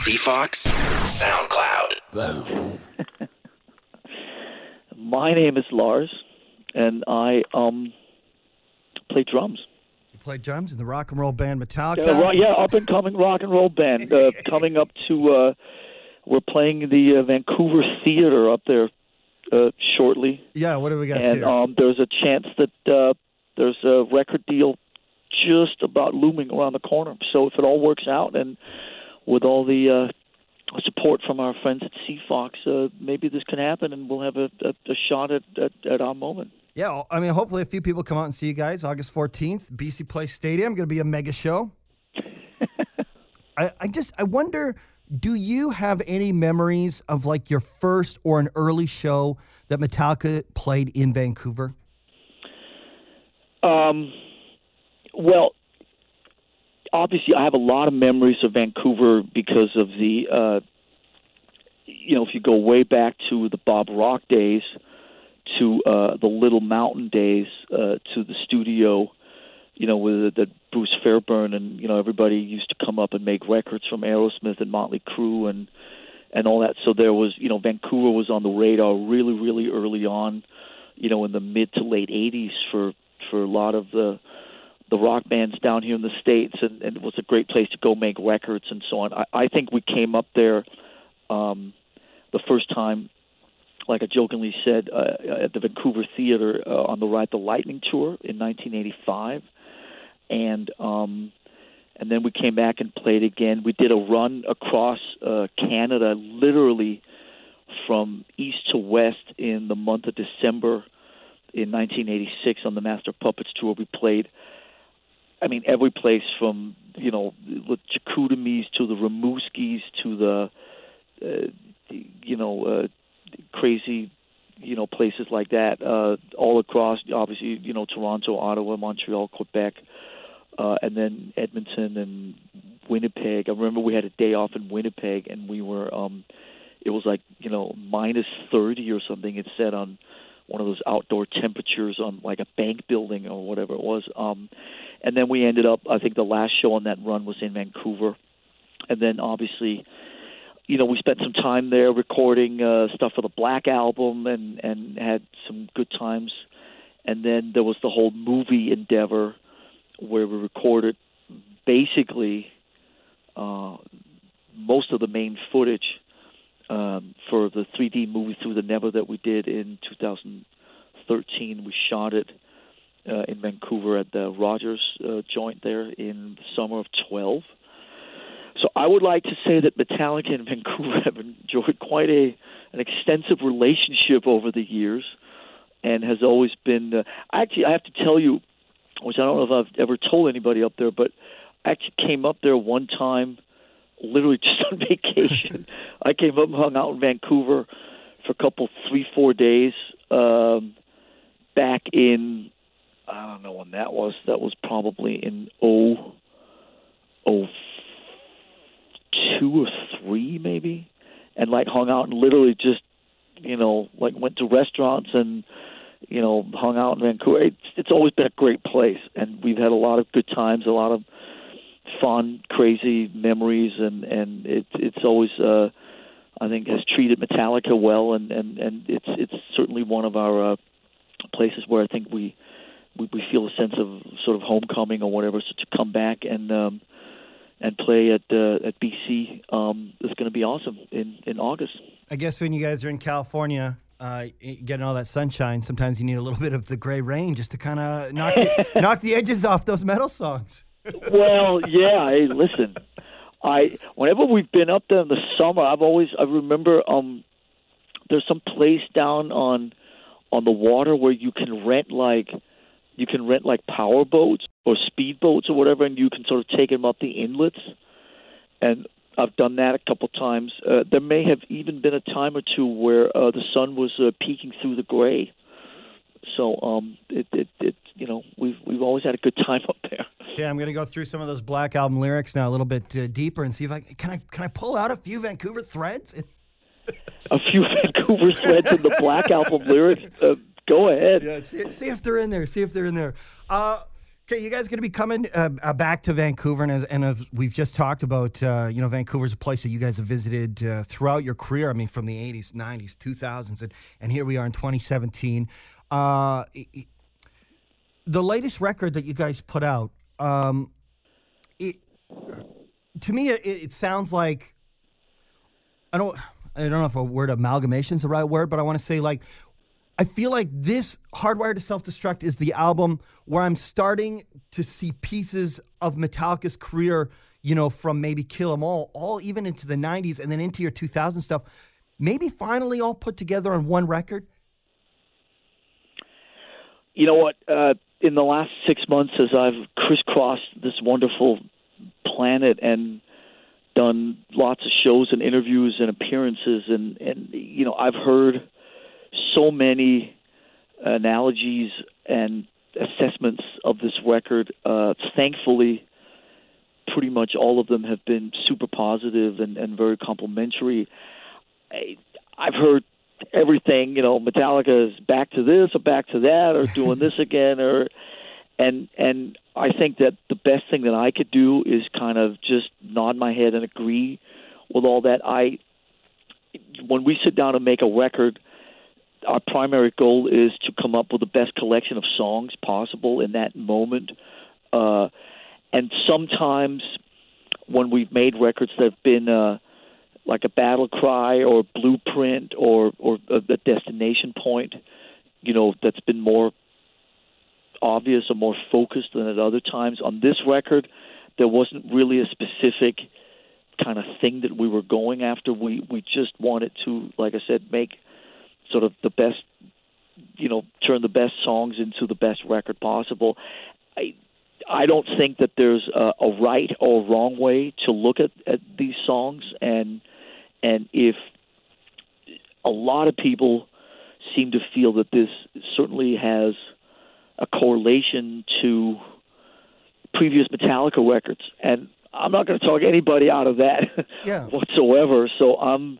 CFox SoundCloud. Boom. My name is Lars, and I um play drums. You play drums in the rock and roll band Metallica. Yeah, ro- yeah up and coming rock and roll band. Uh, coming up to, uh, we're playing the uh, Vancouver Theater up there uh, shortly, Yeah, what do we got and here? um, there's a chance that uh, there's a record deal just about looming around the corner. So if it all works out, and with all the uh, support from our friends at CFox, uh, maybe this can happen, and we'll have a, a, a shot at, at, at our moment. yeah, I mean, hopefully a few people come out and see you guys August 14th, BC Place Stadium. Going to be a mega show. I, I just, I wonder, do you have any memories of like your first or an early show that Metallica played in Vancouver? Um, well, obviously, I have a lot of memories of Vancouver because of the, uh, you know, if you go way back to the Bob Rock days, to uh, the Little Mountain days, uh, to the studio, you know, with the Bruce Fairbairn and you know everybody used to come up and make records from Aerosmith and Motley Crue and and all that. So there was, you know, Vancouver was on the radar really, really early on, you know, in the mid to late '80s for for a lot of the the rock bands down here in the states, and, and it was a great place to go make records and so on. I, I think we came up there um, the first time, like I jokingly said, uh, at the Vancouver Theater uh, on the Ride the Lightning tour in 1985, and um, and then we came back and played again. We did a run across uh, Canada, literally from east to west in the month of December in 1986 on the Master Puppets tour. We played, I mean, every place from you know the Chicoutimis to the Rimouskis to the, uh, you know, uh, crazy, you know, places like that. Uh, all across, obviously, you know, Toronto, Ottawa, Montreal, Quebec, uh, and then Edmonton and Winnipeg. I remember we had a day off in Winnipeg, and we were. um it was like you know minus thirty or something. It said on one of those outdoor temperatures on like a bank building or whatever it was. Um, and then we ended up. I think the last show on that run was in Vancouver, and then obviously, you know, we spent some time there recording uh, stuff for the Black album and and had some good times. And then there was the whole movie endeavor where we recorded basically uh, most of the main footage um, for the 3D movie Through the Never that we did in 2013. We shot it uh, in Vancouver at the Rogers uh, joint there in the summer of 12. So I would like to say that Metallica and Vancouver have enjoyed quite a an extensive relationship over the years, and has always been. Uh, actually, I have to tell you, which I don't know if I've ever told anybody up there, but I actually came up there one time literally just on vacation. I came up and hung out in Vancouver for a couple, three, four days um, back in, I don't know when that was. That was probably in oh, oh, two or three maybe, and like hung out and literally just, you know, like went to restaurants and you know hung out in Vancouver. It's, it's always been a great place, and we've had a lot of good times, a lot of fun, crazy memories, and and it, it's always uh, I think has treated Metallica well, and and and it's it's certainly one of our uh, places where I think we, we we feel a sense of sort of homecoming or whatever. So to come back and um, and play at uh, at BC um, is going to be awesome in in August. I guess when you guys are in California, uh, getting all that sunshine, sometimes you need a little bit of the gray rain just to kind of knock the, knock the edges off those metal songs. well, yeah. Hey, listen, I whenever we've been up there in the summer, I've always I remember um, there's some place down on on the water where you can rent like you can rent like power boats or speed boats or whatever, and you can sort of take them up the inlets. And I've done that a couple times. Uh, there may have even been a time or two where uh, the sun was uh, peeking through the gray. So um, it, it, it, you know, we've we've always had a good time up there. Okay, I'm gonna go through some of those Black Album lyrics now a little bit uh, deeper and see if I can I can I pull out a few Vancouver threads. A few Vancouver threads in the Black Album lyrics. Uh, go ahead. Yeah, see, see if they're in there. See if they're in there. Uh, Okay, you guys are going to be coming uh, uh, back to Vancouver, and as, and as we've just talked about, uh, you know, Vancouver's a place that you guys have visited uh, throughout your career. I mean, from the '80s, '90s, 2000s, and, and here we are in 2017. Uh, the latest record that you guys put out, um, it to me, it, it sounds like I don't. I don't know if a word amalgamation is the right word, but I want to say like I feel like this Hardwired to Self Destruct is the album where I'm starting to see pieces of Metallica's career, you know, from maybe Kill 'Em All, all even into the 90s and then into your 2000 stuff, maybe finally all put together on one record. You know what? Uh, in the last six months, as I've crisscrossed this wonderful planet and done lots of shows and interviews and appearances, and and you know, I've heard so many analogies and assessments of this record. Uh, thankfully, pretty much all of them have been super positive and, and very complimentary. I, I've heard everything, you know, Metallica is back to this or back to that or doing this again or and and I think that the best thing that I could do is kind of just nod my head and agree with all that. I when we sit down and make a record, our primary goal is to come up with the best collection of songs possible in that moment. Uh, and sometimes when we've made records that have been uh, like a battle cry or blueprint or or a, destination point, you know, that's been more obvious or more focused than at other times. On this record, there wasn't really a specific kind of thing that we were going after. We we just wanted to, like I said, make sort of the best, you know, turn the best songs into the best record possible. I I don't think that there's a, a right or wrong way to look at, at these songs, and and if a lot of people seem to feel that this certainly has a correlation to previous Metallica records, and I'm not going to talk anybody out of that yeah. whatsoever. So I'm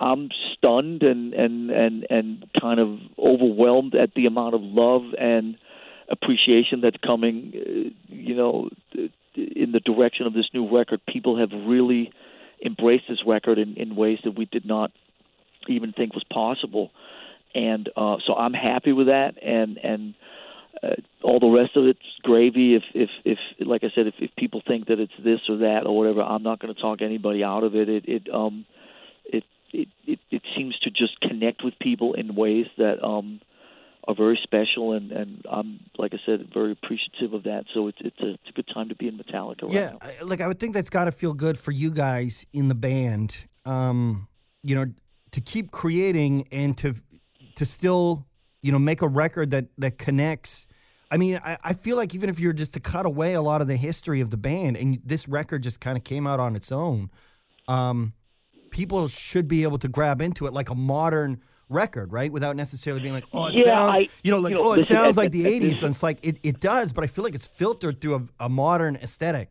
I'm stunned and and and and kind of overwhelmed at the amount of love and appreciation that's coming. Uh, you know, in the direction of this new record, people have really embraced this record in, in ways that we did not even think was possible. And uh, so I'm happy with that, and and uh, all the rest of it's gravy. If if if like I said, if, if people think that it's this or that or whatever, I'm not going to talk anybody out of it. It it um it it, it it seems to just connect with people in ways that um are very special and and I'm like I said very appreciative of that so it's it's a, it's a good time to be in Metallica right yeah now. like I would think that's got to feel good for you guys in the band um you know to keep creating and to to still you know make a record that that connects I mean, I, I feel like even if you're just to cut away a lot of the history of the band, and this record just kind of came out on its own, um, people should be able to grab into it like a modern record, right? Without necessarily being like, oh, it Yeah, sounds, I- you know, like, you know, oh, it sounds like the '80s. And it's like it, it does, but I feel like it's filtered through a, a modern aesthetic.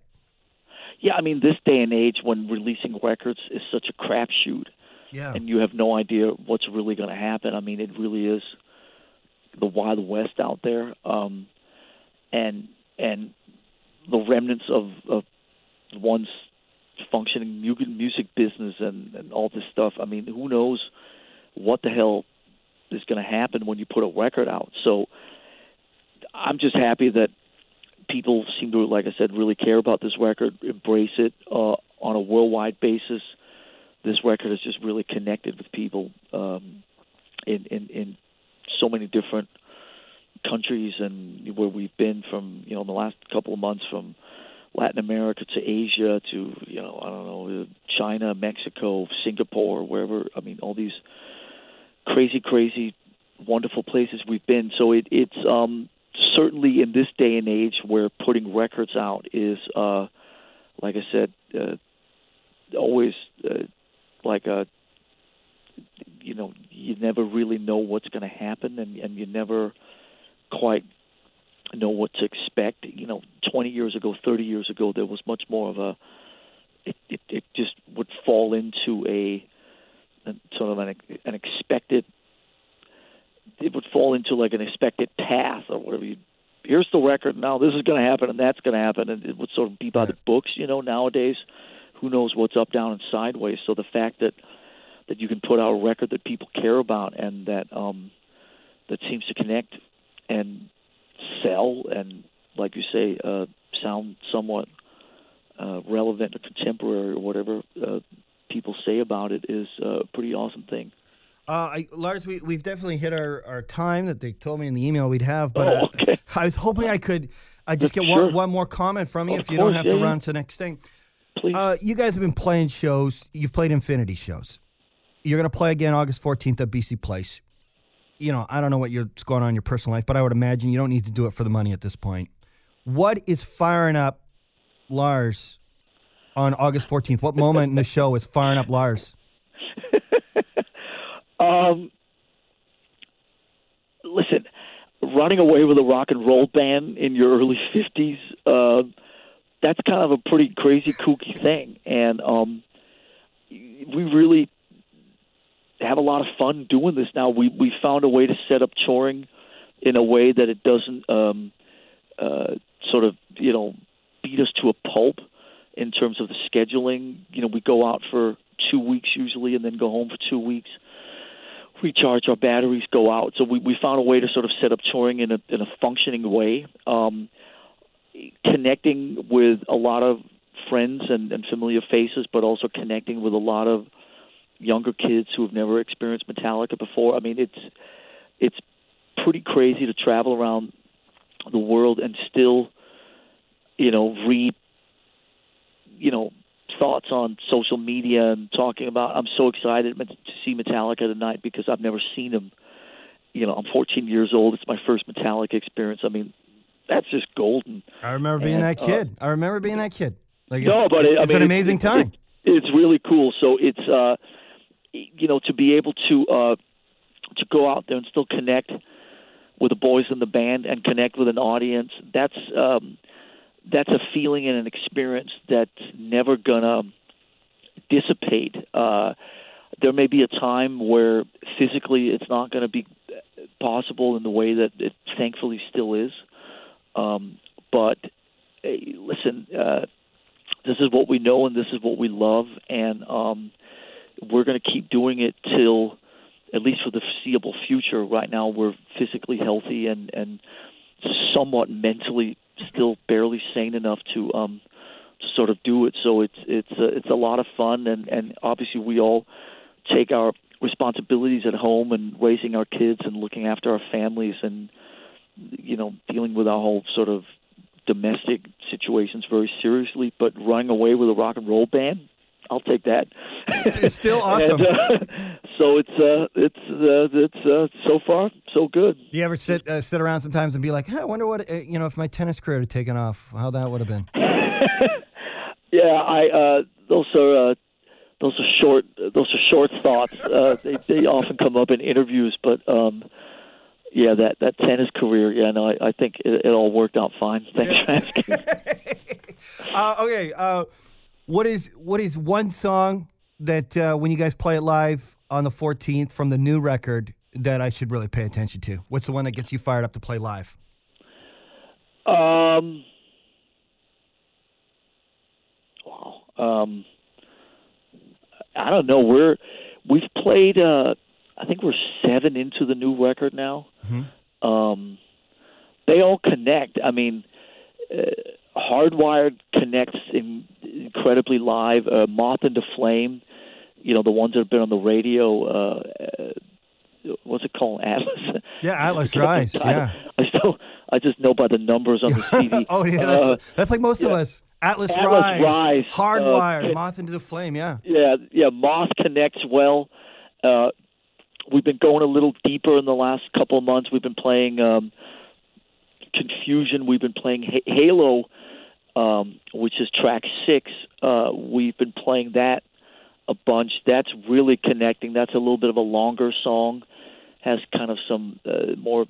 Yeah, I mean this day and age when releasing records is such a crapshoot Yeah, and you have no idea what's really going to happen. I mean, it really is the wild west out there, um, and and the remnants of, of one's functioning music business and, and all this stuff. I mean, who knows what the hell is going to happen when you put a record out? So I'm just happy that people seem to, like I said, really care about this record, embrace it uh, on a worldwide basis this record has just really connected with people um, in, in in so many different countries and where we've been from you know in the last couple of months from Latin America to Asia to you know I don't know China, Mexico, Singapore, wherever I mean all these crazy crazy wonderful places we've been. So it it's um certainly in this day and age where putting records out is uh like I said uh, always uh, like a you know you never really know what's going to happen and and you never quite know what to expect you know 20 years ago 30 years ago there was much more of a it it, it just would fall into a, a sort of an an expected it would fall into like an expected path or whatever you here's the record. Now this is going to happen and that's going to happen, and it would sort of be by the books. You know, nowadays, who knows what's up, down, and sideways. So the fact that that you can put out a record that people care about and that um, that seems to connect and sell and, like you say, uh, sound somewhat uh, relevant or contemporary or whatever uh, people say about it is a pretty awesome thing. Uh, I, Lars, we, we've definitely hit our, our time that they told me in the email we'd have, but Oh, uh, okay. I was hoping I could I just get Sure. one, one more comment from you Of if you don't have yeah, to run to the next thing. Please. Uh, you guys have been playing shows. You've played Infinity shows. You're going to play again August 14th at BC Place. You know, I don't know what you're, what's going on in your personal life, but I would imagine you don't need to do it for the money at this point. What is firing up Lars on August 14th? What moment in the show is firing up Lars? Um, listen, running away with a rock and roll band in your early fifties, uh, that's kind of a pretty crazy, kooky thing, and um, we really have a lot of fun doing this now. We we found a way to set up touring in a way that it doesn't um, uh, sort of you know beat us to a pulp in terms of the scheduling. You know, we go out for two weeks usually, and then go home for two weeks recharge our batteries, go out. So we, we found a way to sort of set up touring in a in a functioning way, um, connecting with a lot of friends and, and familiar faces, but also connecting with a lot of younger kids who have never experienced Metallica before. I mean, it's it's pretty crazy to travel around the world and still, you know, read, you know, thoughts on social media and talking about. I'm so excited to see Metallica tonight because I've never seen them. You know, I'm 14 years old. It's my first Metallica experience. I mean, that's just golden. I remember being And, that uh, kid. I remember being that kid. Like No, but it, I it's mean, an amazing it's, time. It, it's really cool. So it's uh, you know to be able to uh, to go out there and still connect with the boys in the band and connect with an audience. That's um, that's a feeling and an experience that's never gonna dissipate. Uh, there may be a time where physically it's not going to be possible in the way that it thankfully still is. Um, but hey, listen, uh, this is what we know and this is what we love, and um, we're going to keep doing it till at least for the foreseeable future. Right now, we're physically healthy and and somewhat mentally still barely sane enough to um, to sort of do it. So it's it's a, it's a lot of fun, and and obviously we all take our responsibilities at home and raising our kids and looking after our families and you know dealing with our whole sort of domestic situations very seriously. But running away with a rock and roll band, I'll take that. It's still awesome. and, uh, so it's uh, it's uh, it's uh, so far so good. Do you ever sit uh, sit around sometimes and be like, hey, I wonder what uh, you know if my tennis career had taken off, how that would have been? Yeah, I uh, those are uh, those are short those are short thoughts. Uh, they they often come up in interviews, but um, yeah, that that tennis career. Yeah, no, I, I think it, it all worked out fine. Thanks for asking. uh, okay, uh, what is what is one song that uh, when you guys play it live on the 14th from the new record that I should really pay attention to? What's the one that gets you fired up to play live? Um, wow. Um, I don't know. We're we've played. Uh, I think we're seven into the new record now. Um, they all connect. I mean, uh, Hardwired connects in, incredibly live. Uh, Moth into Flame. You know the ones that have been on the radio. Uh, uh, what's it called? Atlas. Yeah, Atlas Rise. I- Yeah. I still I just know by the numbers on the CD. oh yeah, that's, Uh, that's like most of us. Atlas, Atlas Rise, Rise, Hardwired, uh, Moth into the Flame. Yeah. yeah, yeah. Moth connects well. Uh, we've been going a little deeper in the last couple of months. We've been playing um, Confusion. We've been playing Ha- Halo, um, which is track six. Uh, we've been playing that a bunch. That's really connecting. That's a little bit of a longer song. Has kind of some uh, more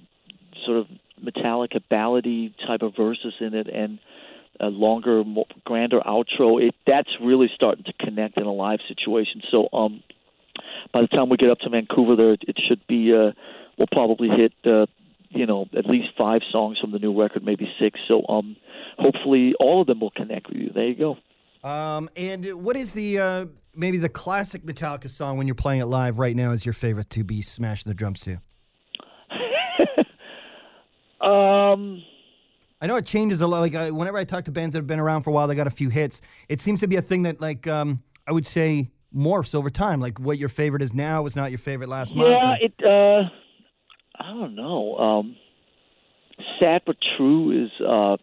sort of Metallica ballady type of verses in it, and a longer, more, grander outro. It that's really starting to connect in a live situation. So um, by the time we get up to Vancouver, there it should be. Uh, we'll probably hit uh, you know at least five songs from the new record, maybe six. So um, hopefully all of them will connect with you. There you go. Um, and what is the uh, maybe the classic Metallica song when you're playing it live right now is your favorite to be smashing the drums to? Um, I know it changes a lot. Like uh, whenever I talk to bands that have been around for a while, they got a few hits. It seems to be a thing that like um, I would say morphs over time. Like what your favorite is now is not your favorite last month. yeah, it. Uh, I don't know. Um, sad but true is uh,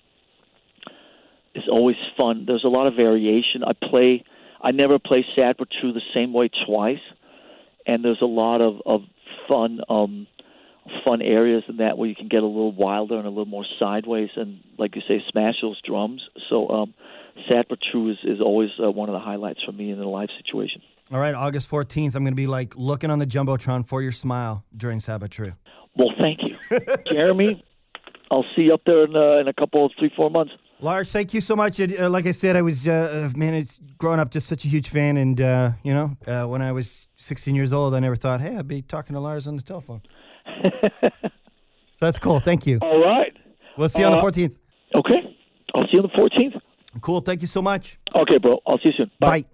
is always fun. There's a lot of variation. I play. I never play sad but true the same way twice, and there's a lot of of fun. Um, fun areas in that where you can get a little wilder and a little more sideways and like you say smash those drums so um sad but true is, is always uh, one of the highlights for me in a live situation All right, August 14th, I'm going to be like looking on the Jumbotron for your smile during Sad but True. Well thank you jeremy i'll see you up there in, uh, in a couple three four months Lars, thank you so much. It, uh, like I said, I was, uh, uh, man, it's growing up just such a huge fan. And, uh, you know, uh, when I was 16 years old, I never thought, hey, I'd be talking to Lars on the telephone. so that's cool. Thank you. all right We'll see you on the Uh, 14th. okay i'll see you on the 14th Cool. Thank you so much. okay bro i'll see you soon Bye.